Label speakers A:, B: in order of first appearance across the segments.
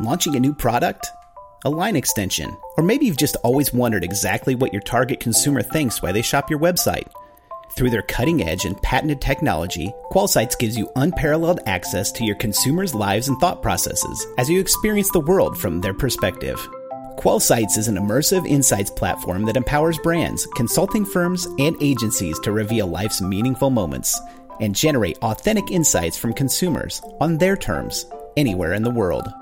A: Launching a new product? A line extension? Or maybe you've just always wondered exactly what your target consumer thinks while they shop your website. Through their cutting edge and patented technology, QualSites gives you unparalleled access to your consumers' lives and thought processes as you experience the world from their perspective. QualSites is an immersive insights platform that empowers brands, consulting firms, and agencies to reveal life's meaningful moments and generate authentic insights from consumers on their terms, anywhere in the world.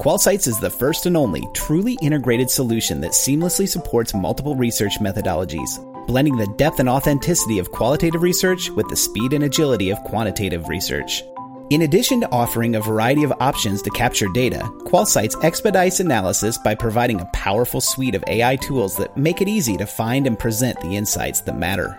A: QualSites is the first and only truly integrated solution that seamlessly supports multiple research methodologies, blending the depth and authenticity of qualitative research with the speed and agility of quantitative research. In addition to offering a variety of options to capture data, QualSites expedites analysis by providing a powerful suite of AI tools that make it easy to find and present the insights that matter.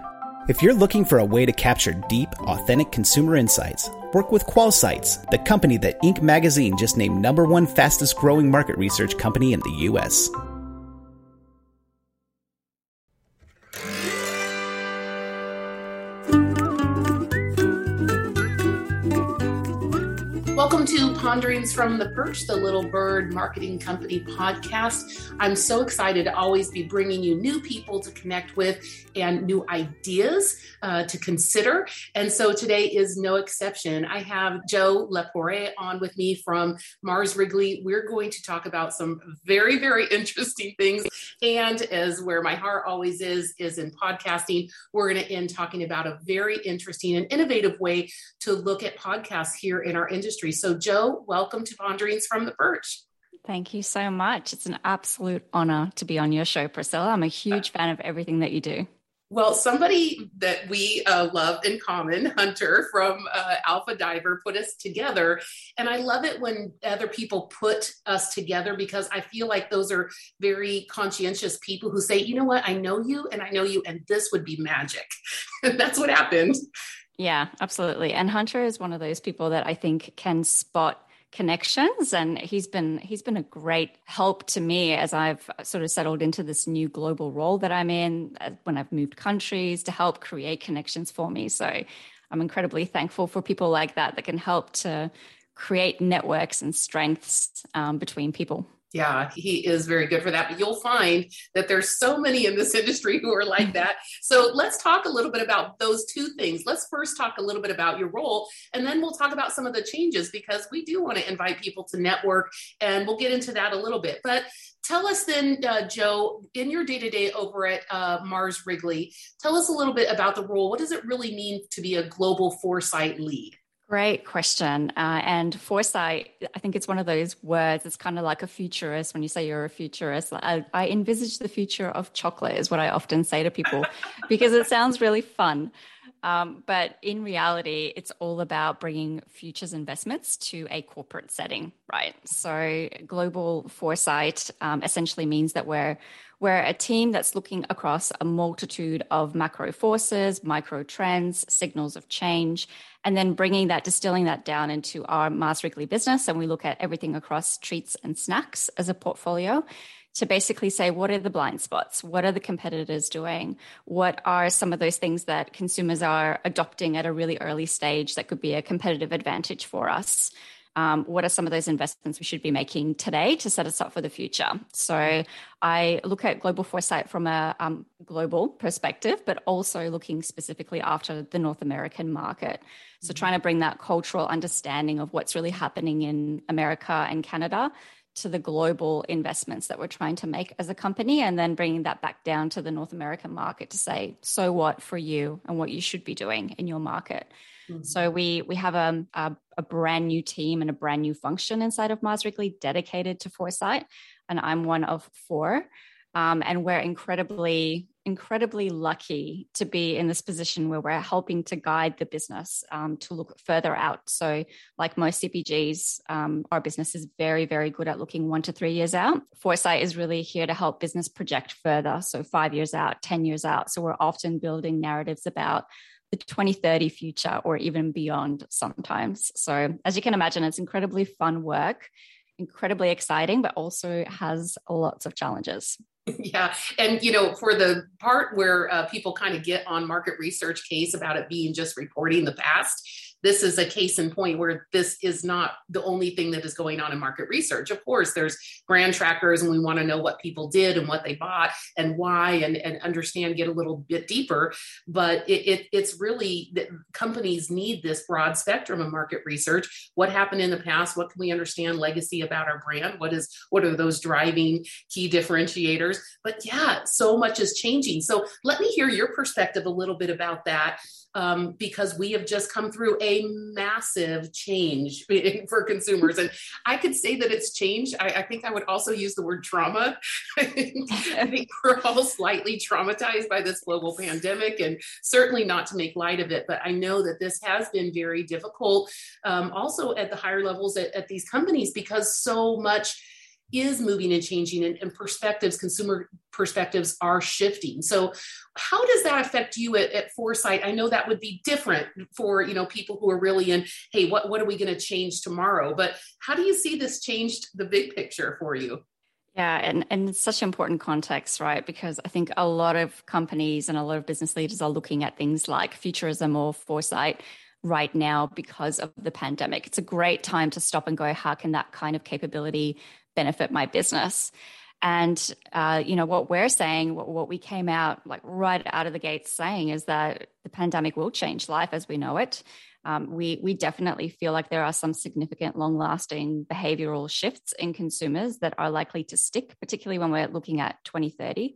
A: If you're looking for a way to capture deep, authentic consumer insights, work with QualSites, the company that Inc. magazine just named number one fastest growing market research company in the U.S.
B: Welcome to Ponderings from the Perch, the Little Bird Marketing Company podcast. I'm so excited to always be bringing you new people to connect with and new ideas uh, to consider. And so today is no exception. I have Joe Lepore on with me from Mars Wrigley. We're going to talk about some very, very interesting things. And as where my heart always is, is in podcasting, we're going to end talking about a very interesting and innovative way to look at podcasts here in our industry. So, Joe, welcome to Ponderings from the Perch.
C: Thank you so much. It's an absolute honor to be on your show, Priscilla. I'm a huge fan of everything that you do.
B: Well, somebody that we uh, love in common, Hunter from uh, Alpha Diver, put us together. And I love it when other people put us together because I feel like those are very conscientious people who say, you know what, I know you and I know you, and this would be magic. That's what happened.
C: Yeah, absolutely. And Hunter is one of those people that I think can spot connections and he's been he's been a great help to me as I've sort of settled into this new global role that I'm in uh, when I've moved countries to help create connections for me so I'm incredibly thankful for people like that that can help to create networks and strengths um, between people
B: yeah, he is very good for that. But you'll find that there's so many in this industry who are like that. So let's talk a little bit about those two things. Let's first talk a little bit about your role, and then we'll talk about some of the changes because we do want to invite people to network, and we'll get into that a little bit. But tell us then, uh, Joe, in your day to day over at uh, Mars Wrigley, tell us a little bit about the role. What does it really mean to be a global foresight lead?
C: Great question. Uh, and foresight, I think it's one of those words. It's kind of like a futurist when you say you're a futurist. I, I envisage the future of chocolate, is what I often say to people, because it sounds really fun. Um, but in reality, it's all about bringing futures investments to a corporate setting, right? So, global foresight um, essentially means that we're we're a team that's looking across a multitude of macro forces, micro trends, signals of change, and then bringing that, distilling that down into our Mars Wrigley business. And we look at everything across treats and snacks as a portfolio to basically say what are the blind spots? What are the competitors doing? What are some of those things that consumers are adopting at a really early stage that could be a competitive advantage for us um, what are some of those investments we should be making today to set us up for the future? So I look at global foresight from a um, global perspective, but also looking specifically after the North American market. So mm-hmm. trying to bring that cultural understanding of what's really happening in America and Canada to the global investments that we're trying to make as a company and then bringing that back down to the North American market to say so what for you and what you should be doing in your market. Mm-hmm. So we we have a, a, a brand new team and a brand new function inside of Mars Wrigley dedicated to foresight, and I'm one of four. Um, and we're incredibly incredibly lucky to be in this position where we're helping to guide the business um, to look further out. So, like most CPGs, um, our business is very, very good at looking one to three years out. Foresight is really here to help business project further. So, five years out, 10 years out. So, we're often building narratives about the 2030 future or even beyond sometimes. So, as you can imagine, it's incredibly fun work, incredibly exciting, but also has lots of challenges.
B: Yeah. And, you know, for the part where uh, people kind of get on market research case about it being just reporting the past, this is a case in point where this is not the only thing that is going on in market research. Of course, there's brand trackers, and we want to know what people did and what they bought and why, and, and understand, get a little bit deeper. But it, it, it's really that companies need this broad spectrum of market research. What happened in the past? What can we understand legacy about our brand? What is what are those driving key differentiators? But yeah, so much is changing. So let me hear your perspective a little bit about that um, because we have just come through a massive change for consumers. And I could say that it's changed. I, I think I would also use the word trauma. I think we're all slightly traumatized by this global pandemic, and certainly not to make light of it. But I know that this has been very difficult, um, also at the higher levels at, at these companies, because so much is moving and changing and, and, perspectives consumer perspectives are shifting so how does that affect you at, at foresight i know that would be different for you know people who are really in hey what, what are we going to change tomorrow but how do you see this changed the big picture for you
C: yeah, and, and it's such important context, right? Because I think a lot of companies and a lot of business leaders are looking at things like futurism or foresight right now because of the pandemic. It's a great time to stop and go, how can that kind of capability benefit my business. And uh, you know what we're saying, what, what, we came out like right out of the gates saying is that the pandemic will change life as we know it. Um, we we definitely feel like there are some significant, long-lasting behavioral shifts in consumers that are likely to stick, particularly when we're looking at 2030.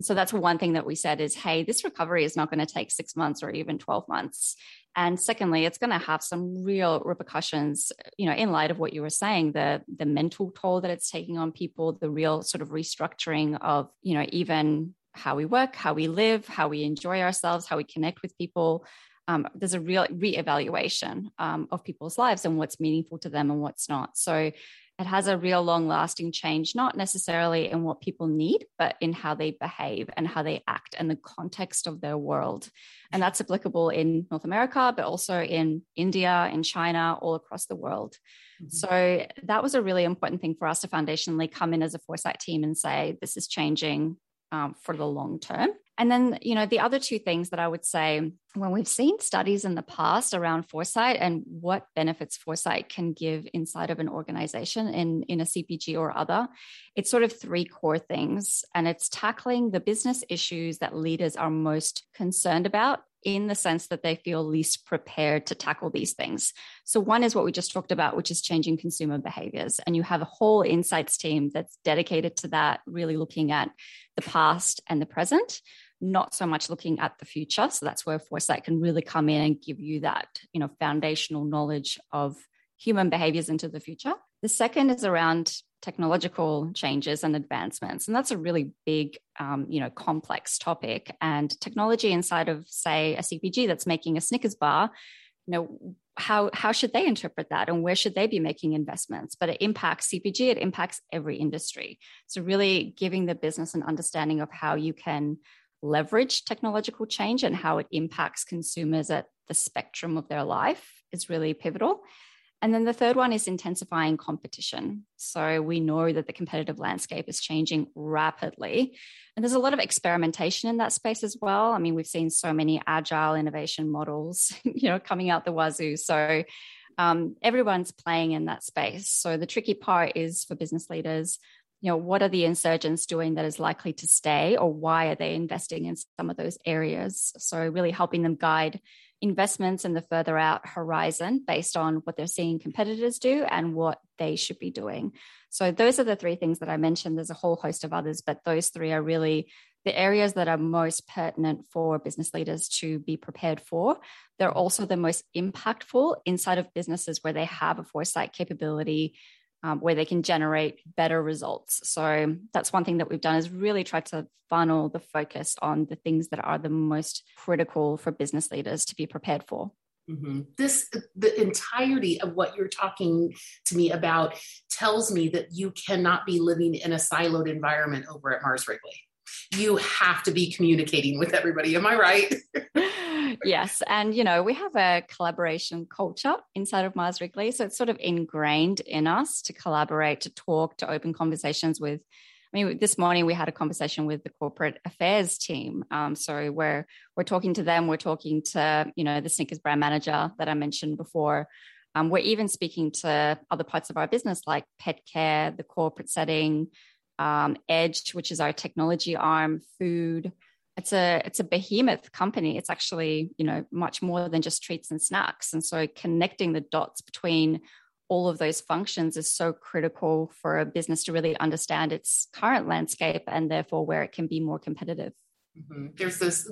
C: So that's one thing that we said is, hey, this recovery is not going to take six months or even 12 months. And secondly, it's going to have some real repercussions, you know, in light of what you were saying, the the mental toll that it's taking on people, the real sort of restructuring of, you know, even how we work, how we live, how we enjoy ourselves, how we connect with people. Um, there's a real reevaluation um, of people's lives and what's meaningful to them and what's not. So it has a real long lasting change, not necessarily in what people need, but in how they behave and how they act and the context of their world. And that's applicable in North America, but also in India, in China, all across the world. Mm-hmm. So that was a really important thing for us to foundationally come in as a foresight team and say, this is changing um, for the long term. And then, you know, the other two things that I would say when we've seen studies in the past around foresight and what benefits foresight can give inside of an organization in, in a CPG or other, it's sort of three core things. And it's tackling the business issues that leaders are most concerned about in the sense that they feel least prepared to tackle these things. So, one is what we just talked about, which is changing consumer behaviors. And you have a whole insights team that's dedicated to that, really looking at the past and the present not so much looking at the future. So that's where foresight can really come in and give you that, you know, foundational knowledge of human behaviors into the future. The second is around technological changes and advancements, and that's a really big, um, you know, complex topic. And technology inside of, say, a CPG that's making a Snickers bar, you know, how how should they interpret that, and where should they be making investments? But it impacts CPG, it impacts every industry. So really giving the business an understanding of how you can leverage technological change and how it impacts consumers at the spectrum of their life is really pivotal. And then the third one is intensifying competition. So we know that the competitive landscape is changing rapidly. And there's a lot of experimentation in that space as well. I mean, we've seen so many agile innovation models, you know, coming out the wazoo. So um, everyone's playing in that space. So the tricky part is for business leaders you know what are the insurgents doing that is likely to stay or why are they investing in some of those areas? So really helping them guide investments in the further out horizon based on what they're seeing competitors do and what they should be doing. So those are the three things that i mentioned. There's a whole host of others but those three are really the areas that are most pertinent for business leaders to be prepared for. They're also the most impactful inside of businesses where they have a foresight capability um, where they can generate better results. So that's one thing that we've done is really try to funnel the focus on the things that are the most critical for business leaders to be prepared for.
B: Mm-hmm. This, the entirety of what you're talking to me about tells me that you cannot be living in a siloed environment over at Mars Wrigley. You have to be communicating with everybody. Am I right?
C: yes. And, you know, we have a collaboration culture inside of Mars Wrigley. So it's sort of ingrained in us to collaborate, to talk, to open conversations with I mean, this morning we had a conversation with the corporate affairs team. Um, so we're we're talking to them. We're talking to you know the Snickers brand manager that I mentioned before. Um, we're even speaking to other parts of our business like pet care, the corporate setting, um, Edge, which is our technology arm, food. It's a it's a behemoth company. It's actually you know much more than just treats and snacks. And so connecting the dots between all of those functions is so critical for a business to really understand its current landscape and therefore where it can be more competitive.
B: Mm-hmm. There's this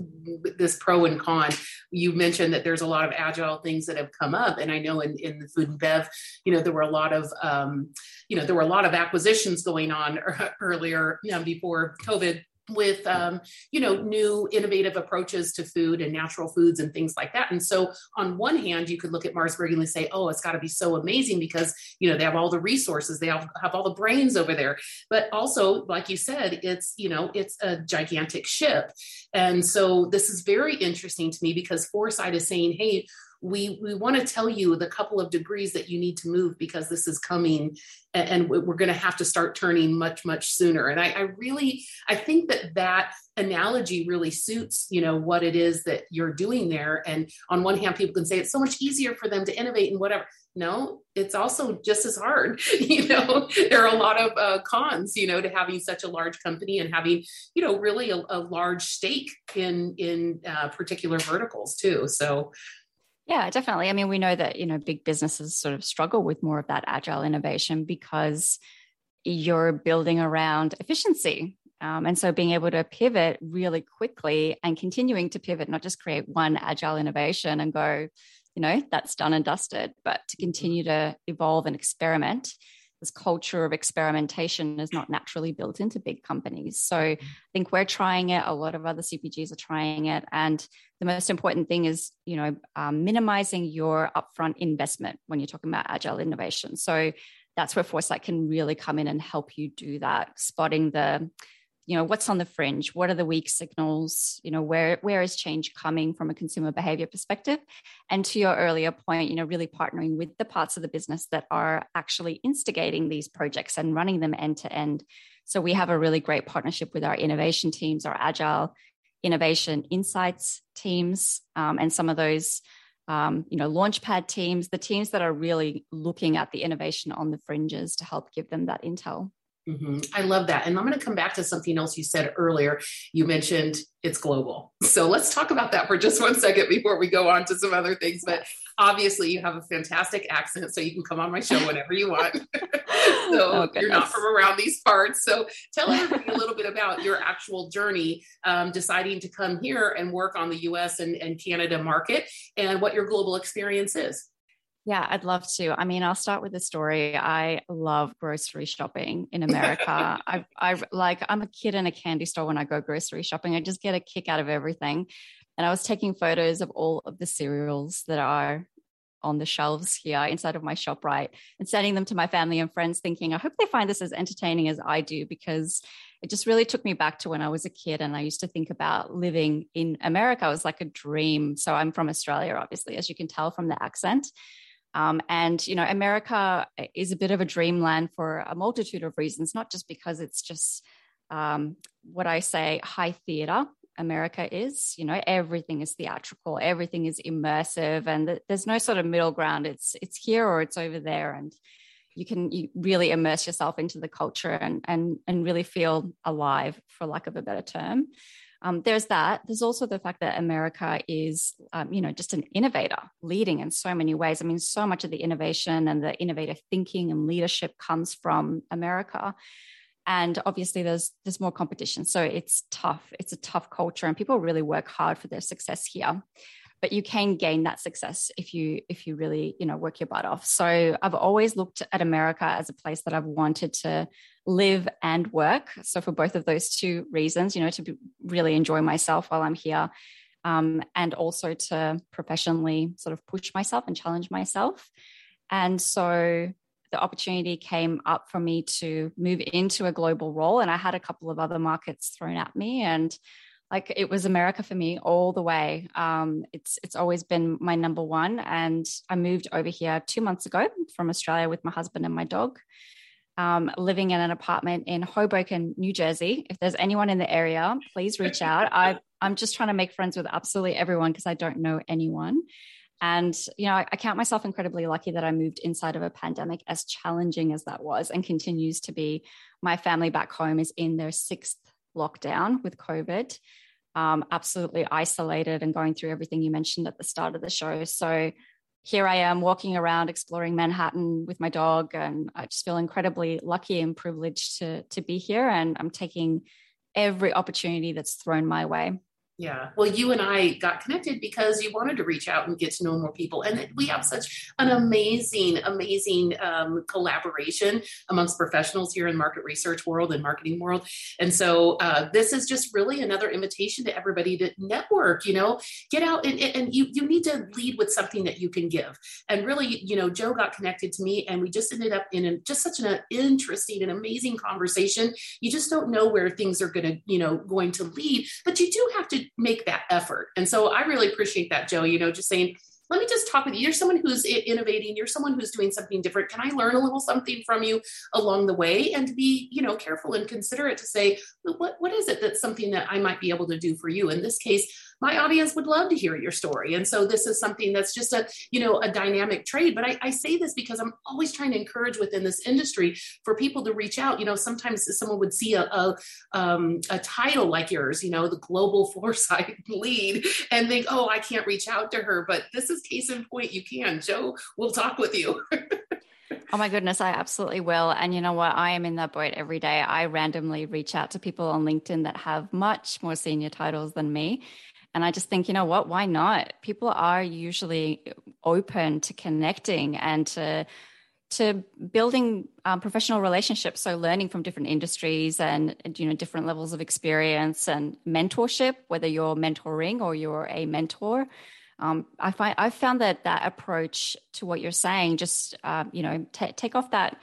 B: this pro and con. You mentioned that there's a lot of agile things that have come up, and I know in, in the food and bev, you know, there were a lot of um, you know there were a lot of acquisitions going on earlier you know, before COVID with um, you know new innovative approaches to food and natural foods and things like that. And so on one hand you could look at Mars Wrigley and say oh it's got to be so amazing because you know they have all the resources they have, have all the brains over there. But also like you said it's you know it's a gigantic ship. And so this is very interesting to me because foresight is saying hey we we want to tell you the couple of degrees that you need to move because this is coming and, and we're going to have to start turning much much sooner. And I, I really i think that that analogy really suits you know what it is that you're doing there. And on one hand people can say it's so much easier for them to innovate and whatever. No it's also just as hard you know? There are a lot of uh, cons you know to having such a large company and having you know really a, a large stake in in uh, particular verticals too. So
C: yeah, definitely. I mean, we know that, you know, big businesses sort of struggle with more of that agile innovation because you're building around efficiency. Um, and so being able to pivot really quickly and continuing to pivot, not just create one agile innovation and go, you know, that's done and dusted, but to continue to evolve and experiment this culture of experimentation is not naturally built into big companies. So I think we're trying it. A lot of other CPGs are trying it. And the most important thing is, you know, um, minimizing your upfront investment when you're talking about agile innovation. So that's where Foresight can really come in and help you do that, spotting the you know what's on the fringe? What are the weak signals? You know where where is change coming from a consumer behavior perspective? And to your earlier point you know really partnering with the parts of the business that are actually instigating these projects and running them end to end. So we have a really great partnership with our innovation teams our agile innovation insights teams um, and some of those um, you know launchpad teams the teams that are really looking at the innovation on the fringes to help give them that intel
B: Mm-hmm. I love that. And I'm going to come back to something else you said earlier. You mentioned it's global. So let's talk about that for just one second before we go on to some other things. But obviously, you have a fantastic accent, so you can come on my show whenever you want. so oh, you're not from around these parts. So tell everybody a little bit about your actual journey um, deciding to come here and work on the US and, and Canada market and what your global experience is.
C: Yeah, I'd love to. I mean, I'll start with the story. I love grocery shopping in America. I, I like, I'm a kid in a candy store when I go grocery shopping. I just get a kick out of everything. And I was taking photos of all of the cereals that are on the shelves here inside of my shop, right? And sending them to my family and friends, thinking, I hope they find this as entertaining as I do, because it just really took me back to when I was a kid and I used to think about living in America. It was like a dream. So I'm from Australia, obviously, as you can tell from the accent. Um, and, you know, America is a bit of a dreamland for a multitude of reasons, not just because it's just um, what I say high theater. America is, you know, everything is theatrical, everything is immersive, and there's no sort of middle ground. It's it's here or it's over there, and you can you really immerse yourself into the culture and and and really feel alive, for lack of a better term. Um, there's that. There's also the fact that America is, um, you know, just an innovator, leading in so many ways. I mean, so much of the innovation and the innovative thinking and leadership comes from America. And obviously, there's there's more competition, so it's tough. It's a tough culture, and people really work hard for their success here but you can gain that success if you if you really you know work your butt off so i've always looked at america as a place that i've wanted to live and work. So for both of those two reasons, you know, to be, really enjoy myself while I'm here. Um, and also to professionally sort of push myself and challenge myself. And so the opportunity came up for me to move into a global role. And I had a couple of other markets thrown at me. And like it was America for me all the way. Um, it's it's always been my number one. And I moved over here two months ago from Australia with my husband and my dog. um, living in an apartment in Hoboken, New Jersey. If there's anyone in the area, please reach out. I, I'm just trying to make friends with absolutely everyone because I don't know anyone. And, you know, I, I, count myself incredibly lucky that I moved inside of a pandemic, as challenging as that was and continues to be. My family back home is in their sixth lockdown with COVID, um, absolutely isolated and going through everything you mentioned at the start of the show. So here I am walking around exploring Manhattan with my dog, and I just feel incredibly lucky and privileged to, to be here. And I'm taking every opportunity that's thrown my way.
B: Yeah. Well, you and I got connected because you wanted to reach out and get to know more people. And we have such an amazing, amazing um, collaboration amongst professionals here in market research world and marketing world. And so uh, this is just really another invitation to everybody to network, you know, get out and, and you, you need to lead with something that you can give. And really, you know, Joe got connected to me and we just ended up in a, just such an interesting and amazing conversation. You just don't know where things are going to, you know, going to lead, but you do have to make that effort. And so I really appreciate that, Joe, you know, just saying, let me just talk with you. You're someone who's innovating. You're someone who's doing something different. Can I learn a little something from you along the way? And be, you know, careful and considerate to say, what, what is it that's something that I might be able to do for you? In this case, my audience would love to hear your story. And so this is something that's just a, you know, a dynamic trade. But I, I say this because I'm always trying to encourage within this industry for people to reach out. You know, sometimes someone would see a, a, um, a title like yours, you know, the global foresight lead and think, oh, I can't reach out to her. But this is case in point. You can. Joe We'll talk with you.
C: Oh my goodness, I absolutely will. And you know what? I am in that boat every day. I randomly reach out to people on LinkedIn that have much more senior titles than me. And I just think, you know what, why not? People are usually open to connecting and to to building um, professional relationships. So learning from different industries and you know different levels of experience and mentorship whether you're mentoring or you're a mentor. Um, i find i've found that that approach to what you're saying just uh, you know t- take off that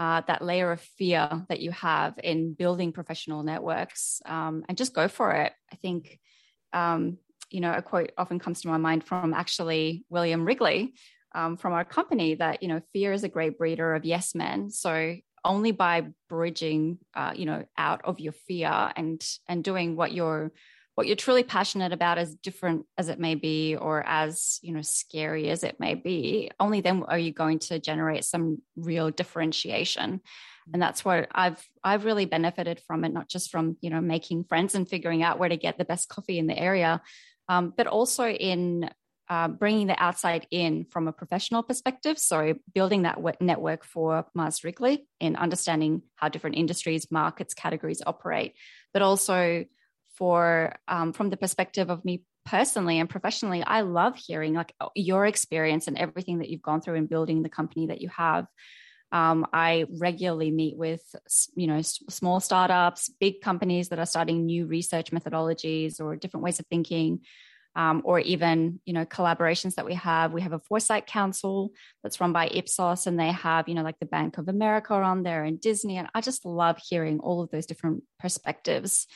C: uh, that layer of fear that you have in building professional networks um, and just go for it. I think um, you know, a quote often comes to my mind from actually William Wrigley um, from our company that, you know, fear is a great breeder of yes men. So only by bridging, uh, you know, out of your fear and and doing what you're what you're truly passionate about as different as it may be or as you know scary as it may be only then are you going to generate some real differentiation and that's what i've i've really benefited from it not just from you know making friends and figuring out where to get the best coffee in the area um, but also in uh, bringing the outside in from a professional perspective. So, building that network for Mars Wrigley and understanding how different industries, markets, categories operate, but also for um, from the perspective of me personally and professionally, I love hearing like your experience and everything that you've gone through in building the company that you have. Um, I regularly meet with, you know, small startups, big companies that are starting new research methodologies or different ways of thinking, um, or even, you know, collaborations that we have. We have a foresight council that's run by Ipsos, and they have, you know, like the Bank of America on there and Disney. And I just love hearing all of those different perspectives.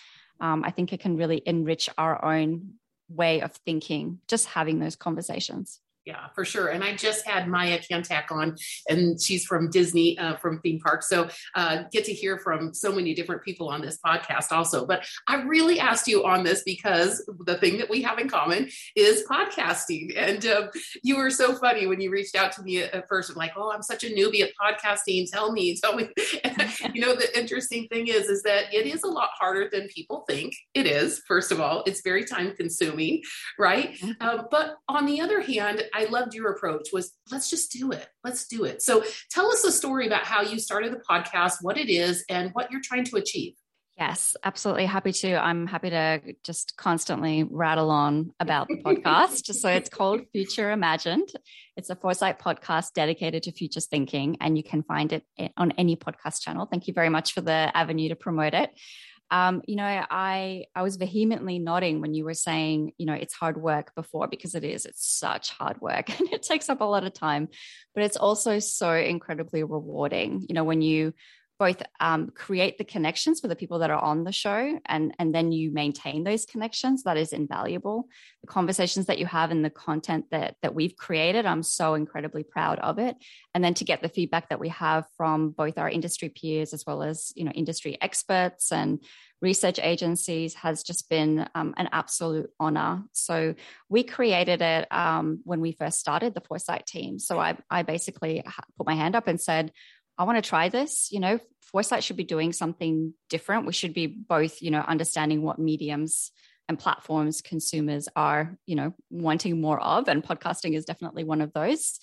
C: Um, I think it can really enrich our own way of thinking, just having those conversations
B: yeah, for sure. And I just had Maya Kantak on, and she's from Disney, uh, from theme parks. So uh, get to hear from so many different people on this podcast also. But I really asked you on this because the thing that we have in common is podcasting. And uh, you were so funny when you reached out to me at first. I'm like, oh, I'm such a newbie at podcasting. Tell me, tell me. you know, the interesting thing is, is that it is a lot harder than people think. It is. First of all, it's very time consuming, right? Uh, but on the other hand, I loved your approach was let's just do it. Let's do it. So tell us a story about how you started the podcast, what it is, and what you're trying to achieve.
C: Yes, absolutely. Happy to. I'm happy to just constantly rattle on about the podcast. so it's called Future Imagined. It's a foresight podcast dedicated to futures thinking, and you can find it on any podcast channel. Thank you very much for the avenue to promote it um, you know, I I was vehemently nodding when you were saying, you know, it's hard work before because it is. It's such hard work and it takes up a lot of time, but it's also so incredibly rewarding. You know, when you both um, create the connections for the people that are on the show and and then you maintain those connections that is invaluable the conversations that you have and the content that that we've created i'm so incredibly proud of it and then to get the feedback that we have from both our industry peers as well as you know industry experts and research agencies has just been um, an absolute honor. So we created it um, when we first started the Foresight team. So I, I basically put my hand up and said, I want to try this. You know, Foresight should be doing something different. We should be both, you know, understanding what mediums and platforms consumers are, you know, wanting more of, and podcasting is definitely one of those.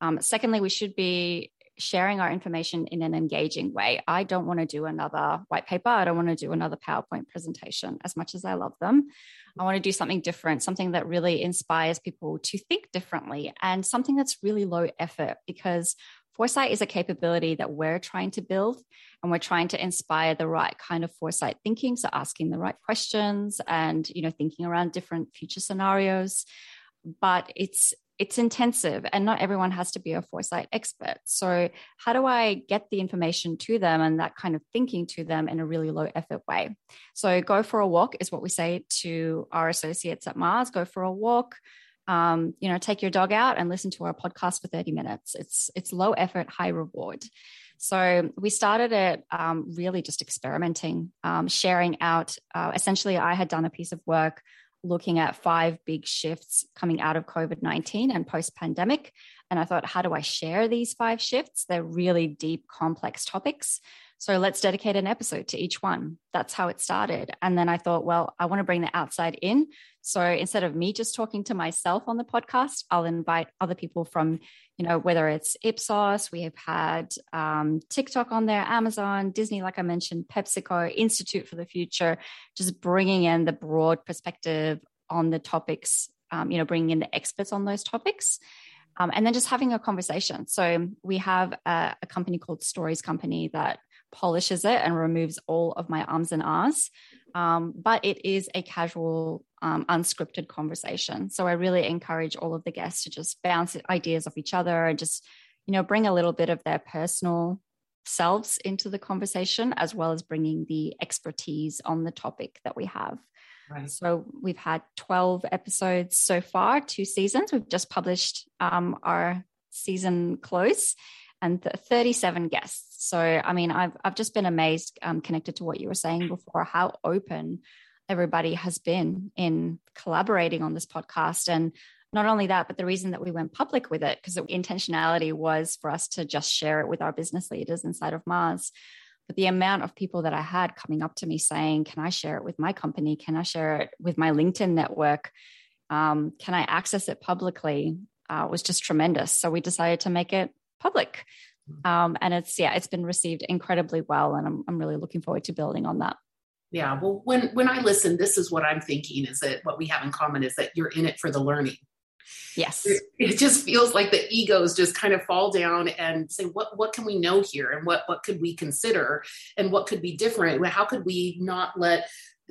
C: Um, secondly, we should be sharing our information in an engaging way. I don't want to do another white paper. I don't want to do another PowerPoint presentation as much as I love them. I want to do something different, something that really inspires people to think differently and something that's really low effort because foresight is a capability that we're trying to build and we're trying to inspire the right kind of foresight thinking so asking the right questions and you know thinking around different future scenarios but it's it's intensive and not everyone has to be a foresight expert. So, how do I get the information to them and that kind of thinking to them in a really low effort way? So, go for a walk is what we say to our associates at Mars. Go for a walk. Um, you know, take your dog out and listen to our podcast for 30 minutes. It's it's low effort, high reward. So we started it um, really just experimenting, um, sharing out. Uh, essentially, I had done a piece of work looking at five big shifts coming out of COVID 19 and post pandemic. And I thought, how do I share these five shifts? They're really deep, complex topics. So let's dedicate an episode to each one. That's how it started. And then I thought, well, I want to bring the outside in. So instead of me just talking to myself on the podcast, I'll invite other people from, you know, whether it's Ipsos, we have had um, TikTok on there, Amazon, Disney, like I mentioned, PepsiCo, Institute for the Future, just bringing in the broad perspective on the topics, um, you know, bringing in the experts on those topics. Um, and then just having a conversation. So we have a, a company called Stories Company that polishes it and removes all of my ums and ahs. Um, but it is a casual, um, unscripted conversation. So I really encourage all of the guests to just bounce ideas off each other and just, you know, bring a little bit of their personal selves into the conversation, as well as bringing the expertise on the topic that we have. Right. So we've had 12 episodes so far, two seasons. We've just published um, our season close and 37 guests. So, I mean, I've, I've just been amazed, um, connected to what you were saying before, how open everybody has been in collaborating on this podcast. And not only that, but the reason that we went public with it, because the intentionality was for us to just share it with our business leaders inside of Mars. But the amount of people that I had coming up to me saying, Can I share it with my company? Can I share it with my LinkedIn network? Um, can I access it publicly? Uh, was just tremendous. So we decided to make it public. Mm-hmm. Um, and it's, yeah, it's been received incredibly well. And I'm, I'm really looking forward to building on that.
B: Yeah. Well, when, when I listen, this is what I'm thinking is that what we have in common is that you're in it for the learning.
C: Yes.
B: It, it, just feels like the egos just kind of fall down and say, what, what can we know here? And what, what could we consider? And what could be different? How could we not let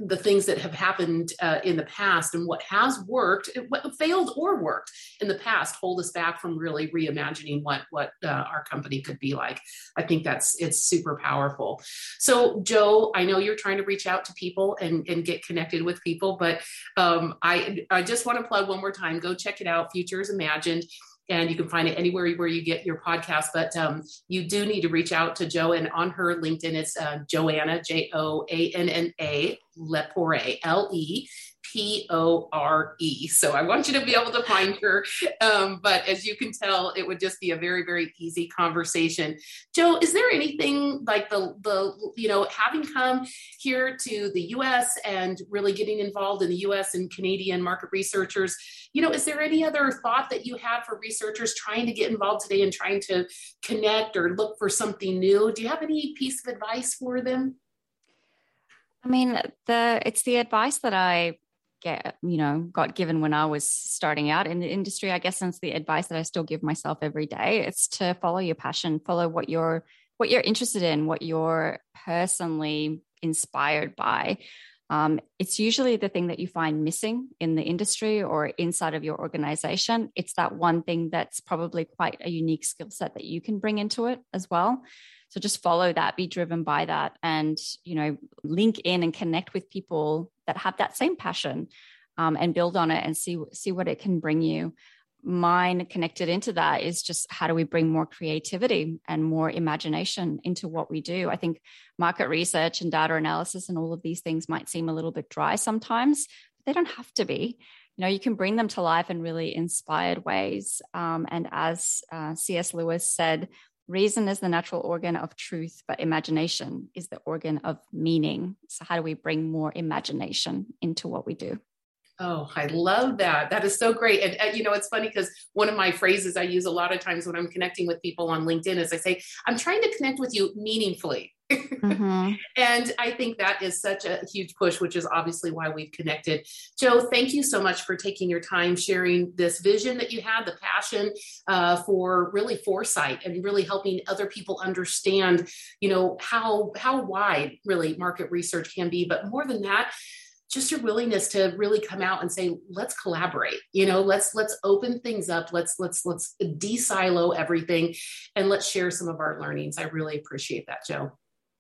B: the things that have happened uh, in the past and what has worked, what failed or worked in the past, hold us back from really reimagining what what uh, our company could be like. I think that's it's super powerful. So, Joe, I know you're trying to reach out to people and and get connected with people, but um, I I just want to plug one more time. Go check it out. Futures Imagined and you can find it anywhere where you get your podcast. But um, you do need to reach out to Joe, and on her LinkedIn, it's uh, Joanna J O A N N A Lepore L E P O R E. So I want you to be able to find her. Um, but as you can tell, it would just be a very, very easy conversation. Joe, is there anything like the, the, you know, having come here to the US and really getting involved in the US and Canadian market researchers, you know, is there any other thought that you have for researchers trying to get involved today and trying to connect or look for something new? Do you have any piece of advice for them?
C: I mean, the it's the advice that I get, you know, got given when I was starting out in the industry. I guess since the advice that I still give myself every day, it's to follow your passion, follow what you're what you're interested in, what you're personally inspired by. Um, it's usually the thing that you find missing in the industry or inside of your organization. It's that one thing that's probably quite a unique skill set that you can bring into it as well. So just follow that, be driven by that, and you know, link in and connect with people that have that same passion, um, and build on it and see see what it can bring you. Mine connected into that is just how do we bring more creativity and more imagination into what we do? I think market research and data analysis and all of these things might seem a little bit dry sometimes, but they don't have to be you know you can bring them to life in really inspired ways um, and as uh, cs lewis said reason is the natural organ of truth but imagination is the organ of meaning so how do we bring more imagination into what we do
B: Oh, I love that. That is so great. And, uh, you know, it's funny because one of my phrases I use a lot of times when I'm connecting with people on LinkedIn is I say, I'm trying to connect with you meaningfully. Mm-hmm. and I think that is such a huge push, which is obviously why we've connected. Joe, thank you so much for taking your time sharing this vision that you had, the passion uh, for really foresight and really helping other people understand, you know, how how wide really market research can be. But more than that, just your willingness to really come out and say let's collaborate you know let's let's open things up let's let's let's de-silo everything and let's share some of our learnings i really appreciate that joe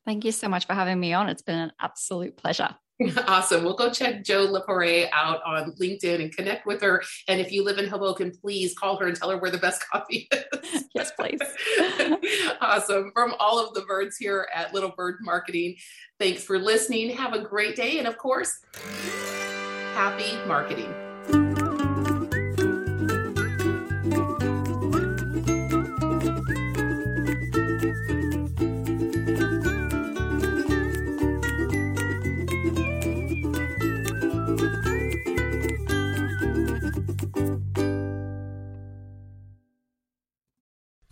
C: thank you so much for having me on it's been an absolute pleasure
B: Awesome. We'll go check Joe Lepore out on LinkedIn and connect with her. And if you live in Hoboken, please call her and tell her where the best coffee is.
C: yes, please.
B: awesome. From all of the birds here at Little Bird Marketing, thanks for listening. Have a great day. And of course, happy marketing.